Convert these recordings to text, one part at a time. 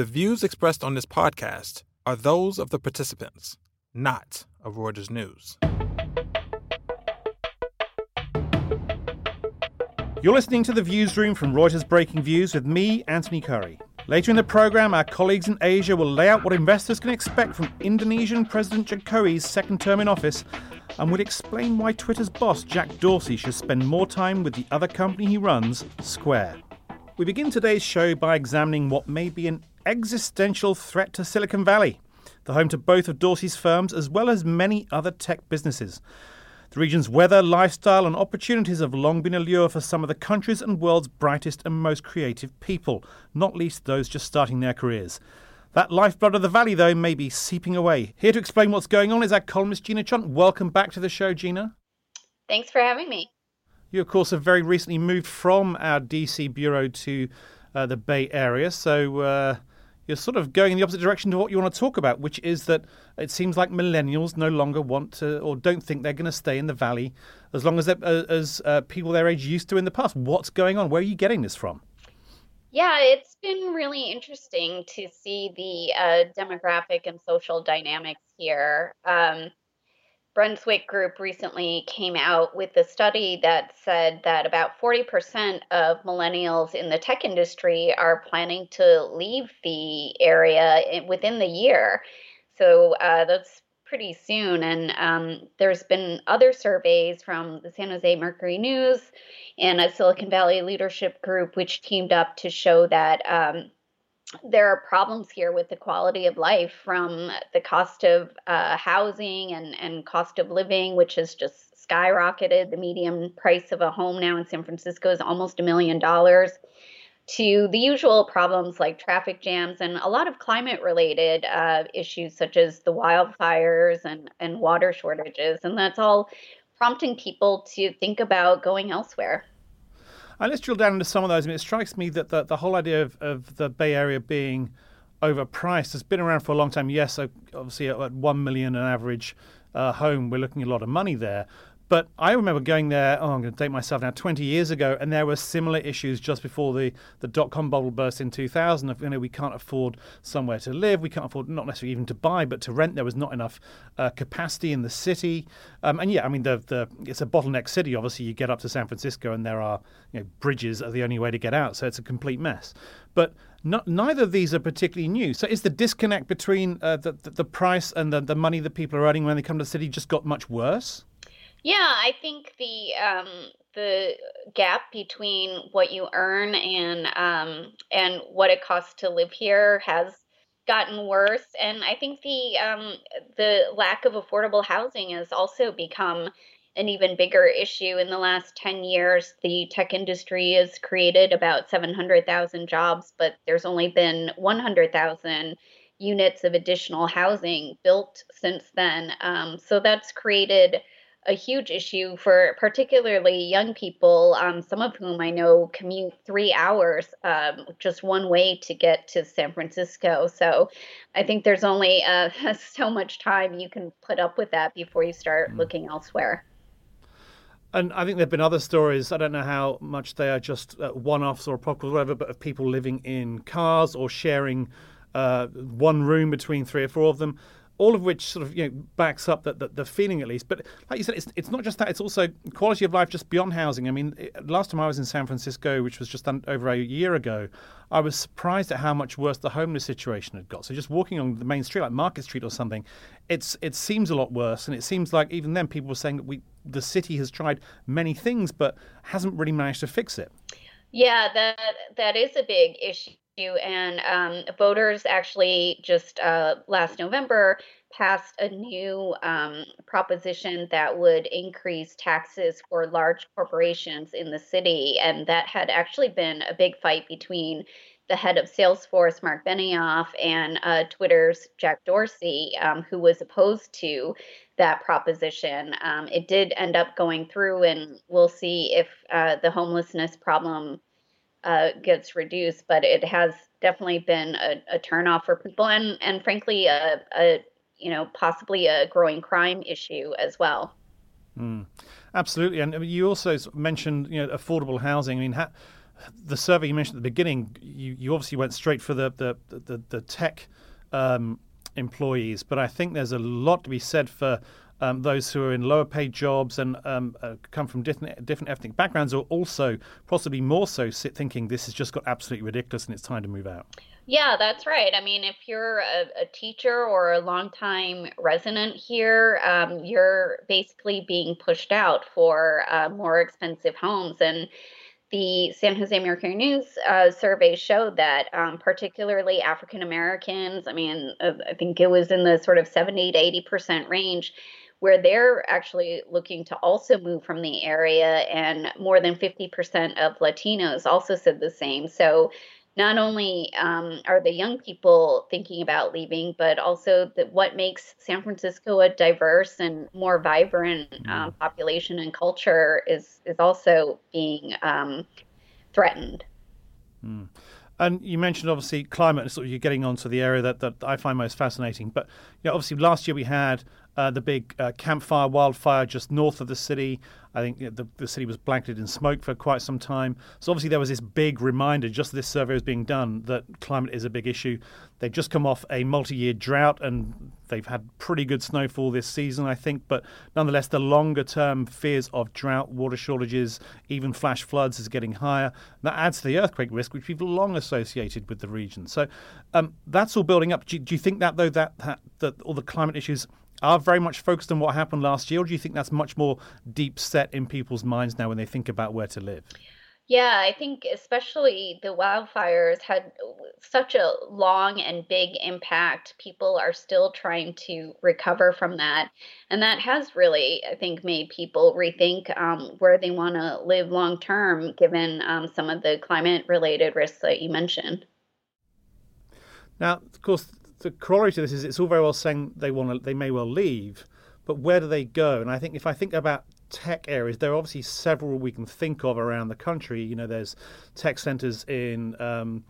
The views expressed on this podcast are those of the participants, not of Reuters News. You're listening to the Viewsroom from Reuters Breakingviews with me, Anthony Currie. Later in the program, our colleagues in Asia will lay out what investors can expect from Indonesian President Jokowi's second term in office and will explain why Twitter's boss, Jack Dorsey, should spend more time with the other company he runs, Square. We begin today's show by examining what may be an existential threat to Silicon Valley, the home to both of Dorsey's firms as well as many other tech businesses. The region's weather, lifestyle, and opportunities have long been a lure for some of the country's and world's brightest and most creative people, not least those just starting their careers. That lifeblood of the valley, though, may be seeping away. Here to explain what's going on is our columnist Gina Chon. Welcome back to the show, Gina. Thanks for having me. You, of course, have very recently moved from our DC bureau to uh, the Bay Area, so uh, you're sort of going in the opposite direction to what you want to talk about, which is that it seems like millennials no longer want to or don't think they're going to stay in the valley as long as uh, as uh, people their age used to in the past. What's going on? Where are you getting this from? Yeah, it's been really interesting to see the uh, demographic and social dynamics here. Um, Brunswick Group recently came out with a study that said that about 40% of millennials in the tech industry are planning to leave the area within the year. So uh, that's pretty soon. And um, there's been other surveys from the San Jose Mercury News and a Silicon Valley Leadership Group, which teamed up to show that. Um, there are problems here with the quality of life from the cost of uh, housing and, and cost of living, which has just skyrocketed. The median price of a home now in San Francisco is almost a million dollars, to the usual problems like traffic jams and a lot of climate related uh, issues such as the wildfires and, and water shortages. And that's all prompting people to think about going elsewhere. And let's drill down into some of those. I mean, it strikes me that the, the whole idea of, of the Bay Area being overpriced has been around for a long time. Yes, obviously at one million an average uh, home, we're looking at a lot of money there. But I remember going there, oh, I'm going to date myself now, 20 years ago, and there were similar issues just before the, the dot com bubble burst in 2000. You know, we can't afford somewhere to live. We can't afford, not necessarily even to buy, but to rent. There was not enough uh, capacity in the city. Um, and yeah, I mean, the, the it's a bottleneck city. Obviously, you get up to San Francisco, and there are you know, bridges are the only way to get out. So it's a complete mess. But neither of these are particularly new. So is the disconnect between uh, the, the, the price and the, the money that people are earning when they come to the city just got much worse? Yeah, I think the um, the gap between what you earn and um, and what it costs to live here has gotten worse, and I think the um, the lack of affordable housing has also become an even bigger issue. In the last ten years, the tech industry has created about seven hundred thousand jobs, but there's only been one hundred thousand units of additional housing built since then. Um, so that's created a huge issue for particularly young people, um, some of whom I know commute three hours um, just one way to get to San Francisco. So I think there's only uh, so much time you can put up with that before you start mm. looking elsewhere. And I think there have been other stories. I don't know how much they are just uh, one-offs or pop or whatever, but of people living in cars or sharing uh, one room between three or four of them all of which sort of you know backs up that the, the, feeling at least. But like you said, it's it's not just that; it's also quality of life just beyond housing. I mean, it, last time I was in San Francisco, which was just over a year ago, I was surprised at how much worse the homeless situation had got. So just walking on the main street, like Market Street or something, it's it seems a lot worse, and it seems like even then people were saying that we the city has tried many things but hasn't really managed to fix it. Yeah, that that is a big issue and um, voters actually just uh, last November passed a new um, proposition that would increase taxes for large corporations in the city. And that had actually been a big fight between the head of Salesforce, Mark Benioff, and uh, Twitter's Jack Dorsey, um, who was opposed to that proposition. Um, it did end up going through, and we'll see if uh, the homelessness problem uh, gets reduced, but it has definitely been a, a turnoff for people, and and frankly, a, a you know possibly a growing crime issue as well. Mm, absolutely, and you also mentioned you know affordable housing. I mean. Ha- the survey you mentioned at the beginning, you, you obviously went straight for the the the, the tech um, employees, but I think there's a lot to be said for um, those who are in lower paid jobs and um, uh, come from different different ethnic backgrounds are also possibly more so sit thinking this has just got absolutely ridiculous and it's time to move out. Yeah, that's right. I mean, if you're a, a teacher or a longtime resident here, um, you're basically being pushed out for uh, more expensive homes. And the San Jose Mercury News uh, survey showed that, um, particularly African Americans, I mean, uh, I think it was in the sort of 70 to 80% range, where they're actually looking to also move from the area. And more than 50% of Latinos also said the same. So not only um, are the young people thinking about leaving, but also the, what makes San Francisco a diverse and more vibrant um, mm. population and culture is is also being um, threatened. Mm. And you mentioned obviously climate, and sort of you're getting onto the area that, that I find most fascinating. But you know, obviously last year we had uh, the big uh, Camp Fire wildfire just north of the city. I think the, the city was blanketed in smoke for quite some time. So obviously there was this big reminder, just this survey was being done, that climate is a big issue. They've just come off a multi-year drought, and they've had pretty good snowfall this season, I think. But nonetheless, the longer-term fears of drought, water shortages, even flash floods is getting higher. That adds to the earthquake risk, which we've long associated with the region. So um, that's all building up. Do you, do you think that though that, that that all the climate issues are very much focused on what happened last year, or do you think that's much more deep set in people's minds now when they think about where to live? Yeah, I think especially the wildfires had such a long and big impact. People are still trying to recover from that. And that has really, I think, made people rethink um, where they want to live long term, given um, some of the climate related risks that you mentioned. Now, of course, the corollary to this is it's all very well saying they want to, they may well leave, but where do they go? And I think if I think about tech areas, there are obviously several we can think of around the country. You know, there's tech centers in um,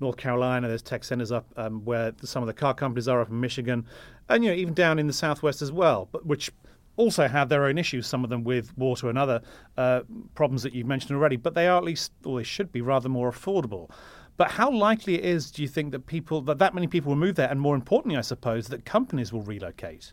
North Carolina. There's tech centers up um, where some of the car companies are up in Michigan, and you know even down in the Southwest as well. But which also have their own issues, some of them with water and other uh, problems that you've mentioned already. But they are at least, or they should be, rather more affordable. But how likely it is, do you think, that people that that many people will move there, and more importantly, I suppose, that companies will relocate?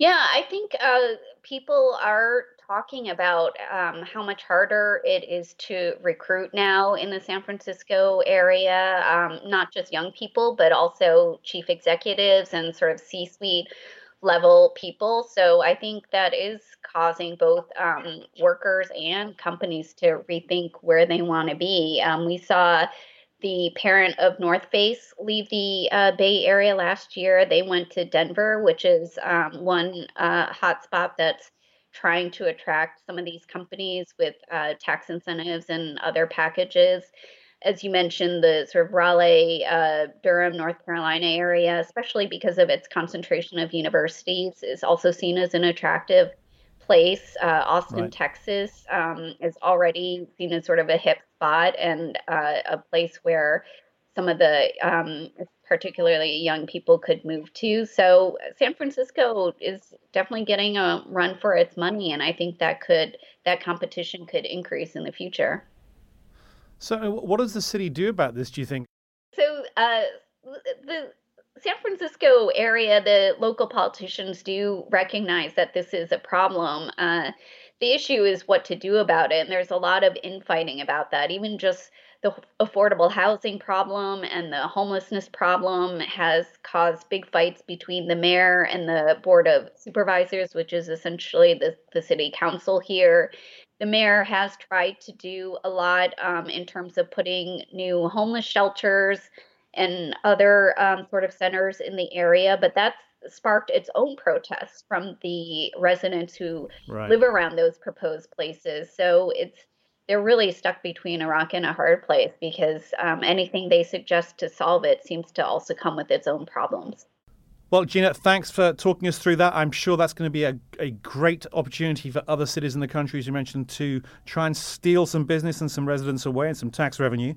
Yeah, I think uh, people are talking about um, how much harder it is to recruit now in the San Francisco area, um, not just young people, but also chief executives and sort of C suite level people. So I think that is causing both um, workers and companies to rethink where they want to be. Um, we saw the parent of North Face leave the uh, Bay Area last year. They went to Denver, which is um, one uh, hotspot that's trying to attract some of these companies with uh, tax incentives and other packages. As you mentioned, the sort of Raleigh, uh, Durham, North Carolina area, especially because of its concentration of universities, is also seen as an attractive place. Uh, Austin, right. Texas, um, is already seen as sort of a hip spot and uh, a place where some of the um, particularly young people could move to. So San Francisco is definitely getting a run for its money, and I think that could that competition could increase in the future. So, what does the city do about this? Do you think? So, uh, the San Francisco area, the local politicians do recognize that this is a problem. Uh, the issue is what to do about it. And there's a lot of infighting about that. Even just the affordable housing problem and the homelessness problem has caused big fights between the mayor and the board of supervisors, which is essentially the, the city council here. The mayor has tried to do a lot um, in terms of putting new homeless shelters and other um, sort of centers in the area, but that's sparked its own protests from the residents who right. live around those proposed places. So it's they're really stuck between a rock and a hard place because um, anything they suggest to solve it seems to also come with its own problems. Well, Gina, thanks for talking us through that. I'm sure that's going to be a, a great opportunity for other cities in the country, as you mentioned, to try and steal some business and some residents away and some tax revenue.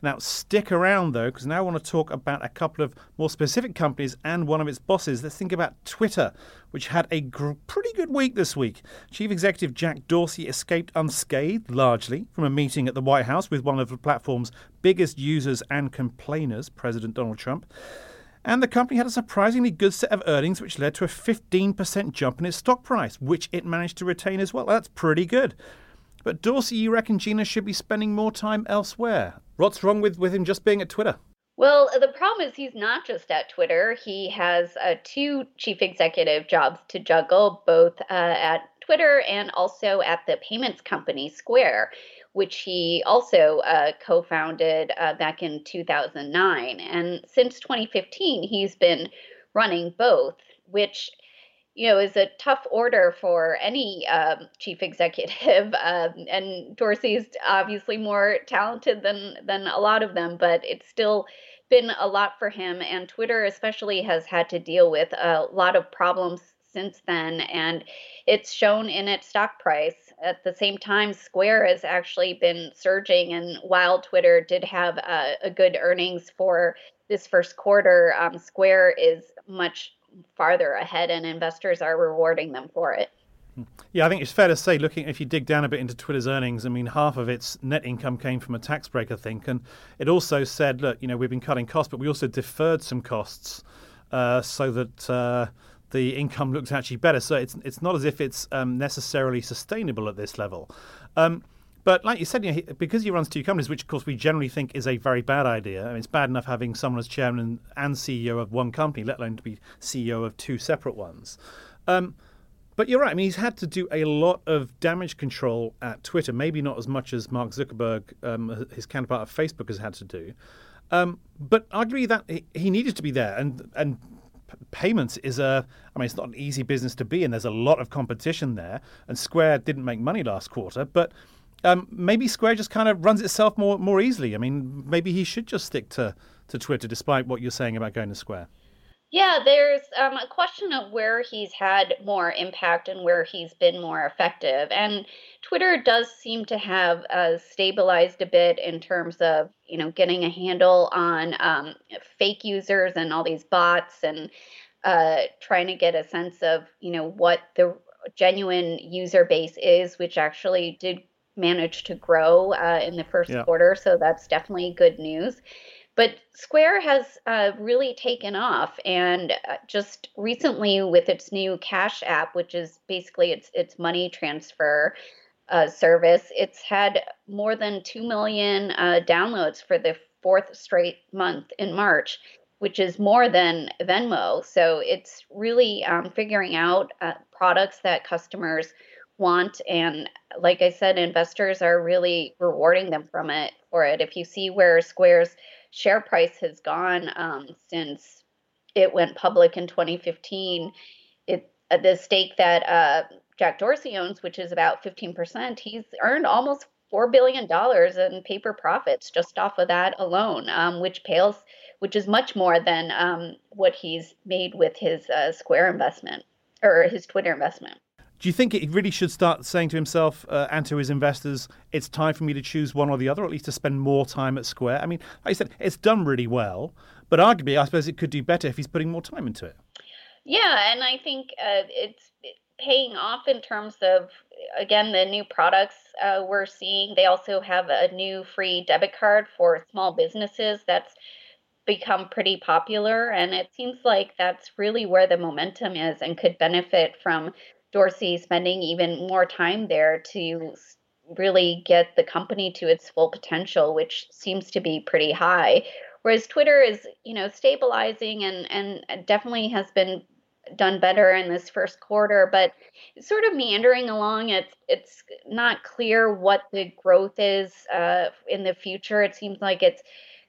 Now, stick around though, because now I want to talk about a couple of more specific companies and one of its bosses. Let's think about Twitter, which had a gr- pretty good week this week. Chief Executive Jack Dorsey escaped unscathed, largely, from a meeting at the White House with one of the platform's biggest users and complainers, President Donald Trump. And the company had a surprisingly good set of earnings, which led to a 15% jump in its stock price, which it managed to retain as well. That's pretty good. But Dorsey, you reckon Gina should be spending more time elsewhere? What's wrong with, with him just being at Twitter? Well, the problem is he's not just at Twitter. He has uh, two chief executive jobs to juggle, both uh, at Twitter and also at the payments company Square, which he also uh, co founded uh, back in 2009. And since 2015, he's been running both, which you know, is a tough order for any um, chief executive. Um, and Dorsey's obviously more talented than than a lot of them, but it's still been a lot for him. And Twitter, especially, has had to deal with a lot of problems since then, and it's shown in its stock price. At the same time, Square has actually been surging, and while Twitter did have a, a good earnings for this first quarter, um, Square is much farther ahead and investors are rewarding them for it. Yeah, I think it's fair to say, looking if you dig down a bit into Twitter's earnings, I mean, half of its net income came from a tax break, I think, and it also said, look, you know, we've been cutting costs, but we also deferred some costs uh, so that uh, the income looks actually better. So it's it's not as if it's um, necessarily sustainable at this level. Um, but like you said, you know, he, because he runs two companies, which of course we generally think is a very bad idea. I mean, it's bad enough having someone as chairman and CEO of one company, let alone to be CEO of two separate ones. Um, but you're right. I mean, he's had to do a lot of damage control at Twitter. Maybe not as much as Mark Zuckerberg, um, his counterpart at Facebook, has had to do. Um, but I agree that he, he needed to be there, and and payments is a i mean it's not an easy business to be in there's a lot of competition there and square didn't make money last quarter but um, maybe Square just kind of runs itself more more easily. I mean, maybe he should just stick to to Twitter, despite what you're saying about going to Square. Yeah, there's um, a question of where he's had more impact and where he's been more effective. And Twitter does seem to have uh, stabilized a bit in terms of, you know, getting a handle on um, fake users and all these bots and uh, trying to get a sense of, you know, what the genuine user base is, which actually did managed to grow uh, in the first yeah. quarter, so that's definitely good news. But Square has uh, really taken off, and uh, just recently with its new Cash app, which is basically its its money transfer uh, service, it's had more than two million uh, downloads for the fourth straight month in March, which is more than Venmo. So it's really um, figuring out uh, products that customers want and like i said investors are really rewarding them from it for it. If you see where square's share price has gone um, since it went public in 2015 it uh, the stake that uh, jack dorsey owns which is about 15% he's earned almost $4 billion in paper profits just off of that alone um, which pales which is much more than um, what he's made with his uh, square investment or his twitter investment do you think he really should start saying to himself uh, and to his investors, it's time for me to choose one or the other, or at least to spend more time at Square? I mean, like I said, it's done really well, but arguably, I suppose it could do better if he's putting more time into it. Yeah, and I think uh, it's paying off in terms of, again, the new products uh, we're seeing. They also have a new free debit card for small businesses that's become pretty popular. And it seems like that's really where the momentum is and could benefit from Dorsey spending even more time there to really get the company to its full potential, which seems to be pretty high. Whereas Twitter is, you know, stabilizing and and definitely has been done better in this first quarter, but sort of meandering along. It's it's not clear what the growth is uh, in the future. It seems like it's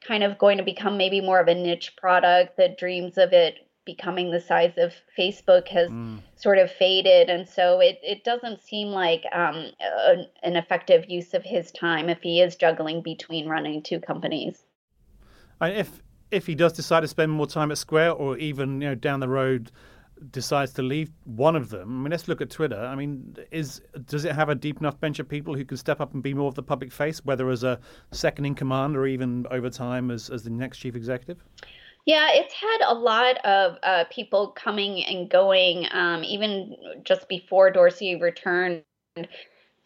kind of going to become maybe more of a niche product. The dreams of it becoming the size of Facebook has mm. sort of faded. And so it, it doesn't seem like um, a, an effective use of his time if he is juggling between running two companies. And if if he does decide to spend more time at Square or even you know down the road decides to leave one of them, I mean, let's look at Twitter. I mean, is does it have a deep enough bench of people who can step up and be more of the public face, whether as a second in command or even over time as, as the next chief executive? Yeah, it's had a lot of uh, people coming and going, um, even just before Dorsey returned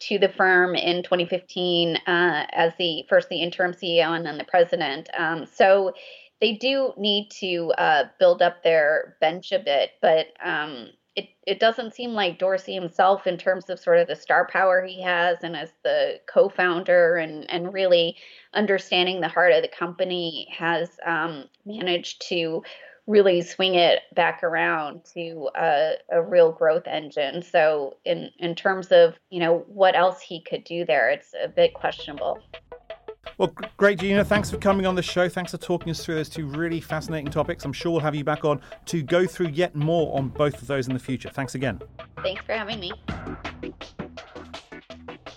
to the firm in 2015 uh, as the first the interim CEO and then the president. Um, so they do need to uh, build up their bench a bit, but um, it it doesn't seem like Dorsey himself, in terms of sort of the star power he has, and as the co-founder and and really understanding the heart of the company, has um, managed to really swing it back around to a, a, real growth engine. So in in terms of you know what else he could do there, it's a bit questionable. Well, great, Gina. Thanks for coming on the show. Thanks for talking us through those two really fascinating topics. I'm sure we'll have you back on to go through yet more on both of those in the future. Thanks again. Thanks for having me.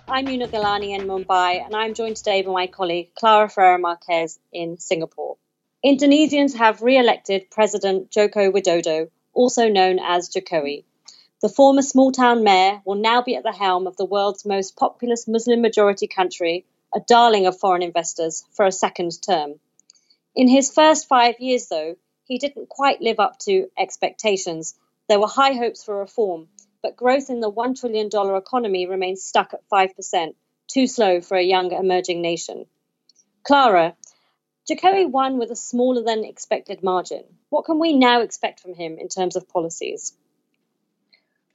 I'm Una Galani in Mumbai, and I'm joined today by my colleague Clara Ferreira Marques in Singapore. Indonesians have re elected President Joko Widodo, also known as Jokowi. The former small town mayor will now be at the helm of the world's most populous Muslim majority country a darling of foreign investors, for a second term. In his first five years, though, he didn't quite live up to expectations. There were high hopes for reform, but growth in the $1 trillion economy remains stuck at 5%, too slow for a young emerging nation. Clara, Jokowi won with a smaller than expected margin. What can we now expect from him in terms of policies?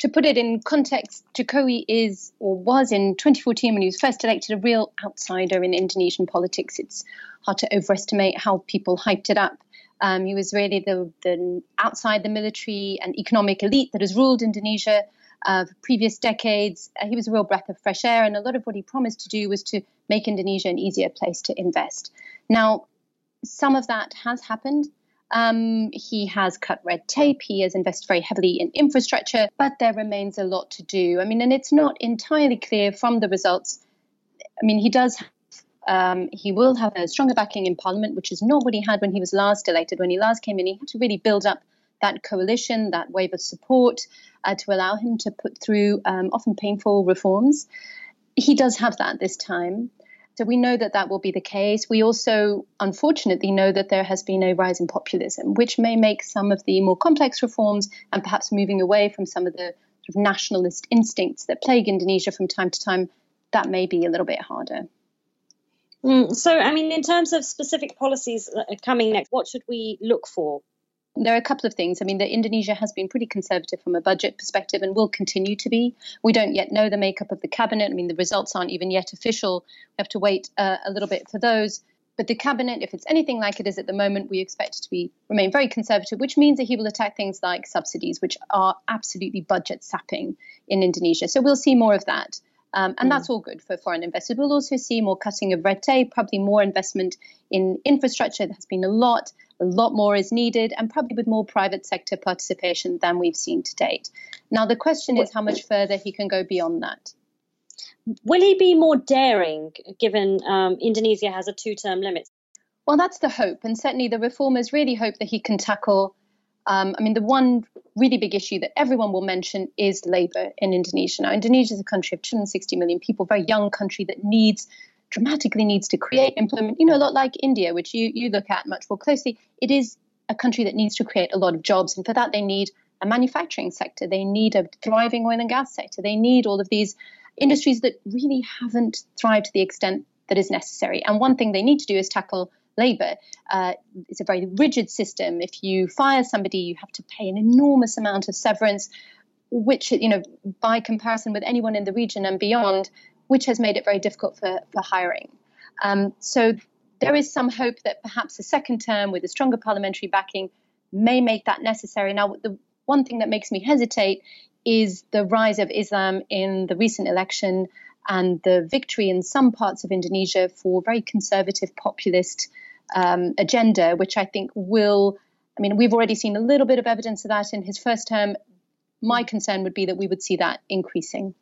To put it in context, Jokowi is or was in 2014 when he was first elected a real outsider in Indonesian politics. It's hard to overestimate how people hyped it up. Um, he was really the, the outside the military and economic elite that has ruled Indonesia uh, for previous decades. Uh, he was a real breath of fresh air, and a lot of what he promised to do was to make Indonesia an easier place to invest. Now, some of that has happened. Um, he has cut red tape. He has invested very heavily in infrastructure, but there remains a lot to do. I mean, and it's not entirely clear from the results. I mean, he does. Um, he will have a stronger backing in Parliament, which is not what he had when he was last elected. When he last came in, he had to really build up that coalition, that wave of support uh, to allow him to put through um, often painful reforms. He does have that this time. So we know that that will be the case. We also, unfortunately, know that there has been a rise in populism, which may make some of the more complex reforms and perhaps moving away from some of the sort of nationalist instincts that plague Indonesia from time to time, that may be a little bit harder. Mm, so, I mean, in terms of specific policies coming next, what should we look for? There are a couple of things. I mean, the Indonesia has been pretty conservative from a budget perspective and will continue to be. We don't yet know the makeup of the cabinet. I mean, the results aren't even yet official. We have to wait uh, a little bit for those. But the cabinet, if it's anything like it is at the moment, we expect it to be remain very conservative, which means that he will attack things like subsidies, which are absolutely budget sapping in Indonesia. So we'll see more of that. Um, and mm. that's all good for foreign investors. We'll also see more cutting of red tape, probably more investment in infrastructure. There has been a lot a lot more is needed, and probably with more private sector participation than we've seen to date. Now, the question is how much further he can go beyond that. Will he be more daring given um, Indonesia has a two term limit? Well, that's the hope. And certainly the reformers really hope that he can tackle. Um, I mean, the one really big issue that everyone will mention is labor in Indonesia. Now, Indonesia is a country of 260 million people, very young country that needs dramatically needs to create employment, you know, a lot like India, which you, you look at much more closely, it is a country that needs to create a lot of jobs. And for that, they need a manufacturing sector, they need a thriving oil and gas sector, they need all of these industries that really haven't thrived to the extent that is necessary. And one thing they need to do is tackle labor. Uh, it's a very rigid system. If you fire somebody, you have to pay an enormous amount of severance, which, you know, by comparison with anyone in the region and beyond, which has made it very difficult for, for hiring. Um, so there is some hope that perhaps a second term with a stronger parliamentary backing may make that necessary. Now, the one thing that makes me hesitate is the rise of Islam in the recent election and the victory in some parts of Indonesia for very conservative populist um, agenda, which I think will. I mean, we've already seen a little bit of evidence of that in his first term. My concern would be that we would see that increasing.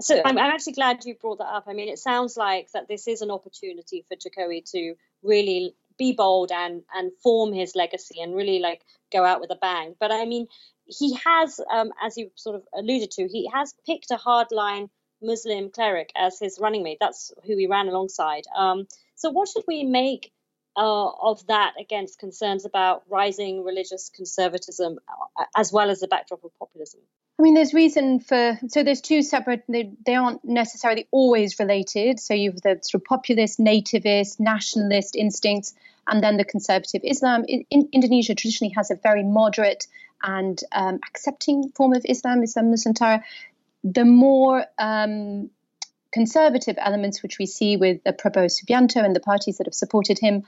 So I'm, I'm, actually glad you brought that up. I mean, it sounds like that this is an opportunity for Jokowi to really be bold and and form his legacy and really like go out with a bang. But I mean, he has, um, as you sort of alluded to, he has picked a hardline Muslim cleric as his running mate. That's who he ran alongside. Um, so, what should we make uh, of that against concerns about rising religious conservatism uh, as well as the backdrop of populism? I mean, there's reason for so there's two separate. They, they aren't necessarily always related. So you've the sort of populist, nativist, nationalist instincts, and then the conservative Islam. In, in, Indonesia traditionally has a very moderate and um, accepting form of Islam, Islam Nusantara. The more um, conservative elements, which we see with the Prabowo Subianto and the parties that have supported him,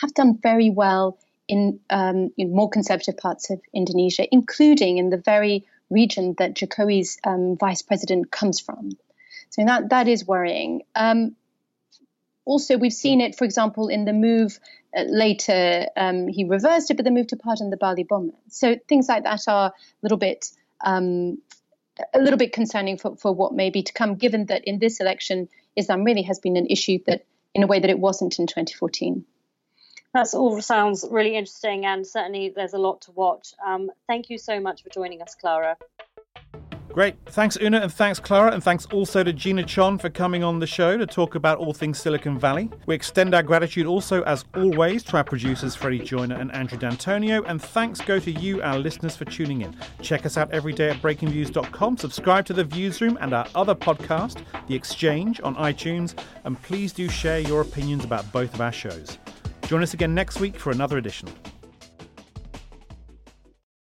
have done very well in, um, in more conservative parts of Indonesia, including in the very region that Jokowi's um, vice president comes from. So that that is worrying. Um, also, we've seen it, for example, in the move uh, later. Um, he reversed it, but the move to pardon the Bali bomber. So things like that are a little bit um, a little bit concerning for, for what may be to come, given that in this election, Islam really has been an issue that in a way that it wasn't in 2014. That all sounds really interesting, and certainly there's a lot to watch. Um, thank you so much for joining us, Clara. Great. Thanks, Una, and thanks, Clara, and thanks also to Gina Chon for coming on the show to talk about all things Silicon Valley. We extend our gratitude also, as always, to our producers Freddie Joyner and Andrew D'Antonio, and thanks go to you, our listeners, for tuning in. Check us out every day at breakingviews.com, subscribe to The Viewsroom and our other podcast, The Exchange, on iTunes, and please do share your opinions about both of our shows. Join us again next week for another edition.